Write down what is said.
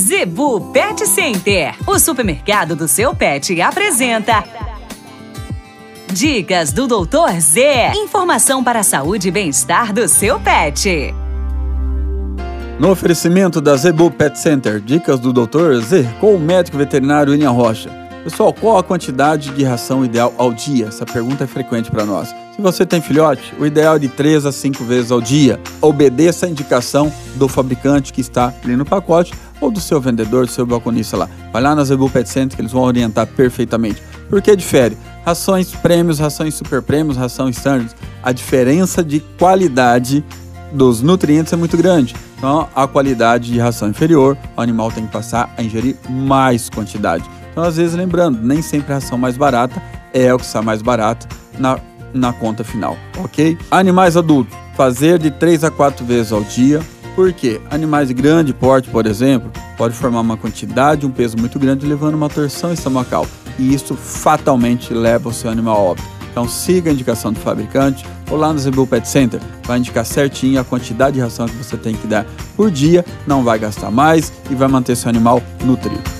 Zebu Pet Center, o supermercado do seu pet, apresenta. Dicas do Doutor Z. Informação para a saúde e bem-estar do seu pet. No oferecimento da Zebu Pet Center, dicas do Dr. Z com o médico veterinário William Rocha. Pessoal, qual a quantidade de ração ideal ao dia? Essa pergunta é frequente para nós. Se você tem filhote, o ideal é de 3 a 5 vezes ao dia. Obedeça a indicação do fabricante que está ali no pacote ou do seu vendedor, do seu balconista lá. Vai lá na Zebu Pet Center que eles vão orientar perfeitamente. Por que difere? Rações prêmios, rações super prêmios, ração standard. A diferença de qualidade dos nutrientes é muito grande. Então, a qualidade de ração inferior, o animal tem que passar a ingerir mais quantidade. Então, às vezes, lembrando, nem sempre a ração mais barata é o que está mais barato na, na conta final, ok? Animais adultos, fazer de 3 a 4 vezes ao dia. Por quê? Animais de grande porte, por exemplo, pode formar uma quantidade, um peso muito grande, levando uma torção estomacal. E isso fatalmente leva o seu animal a óbito. Então siga a indicação do fabricante ou lá no Zebu Pet Center, vai indicar certinho a quantidade de ração que você tem que dar por dia, não vai gastar mais e vai manter seu animal nutrido.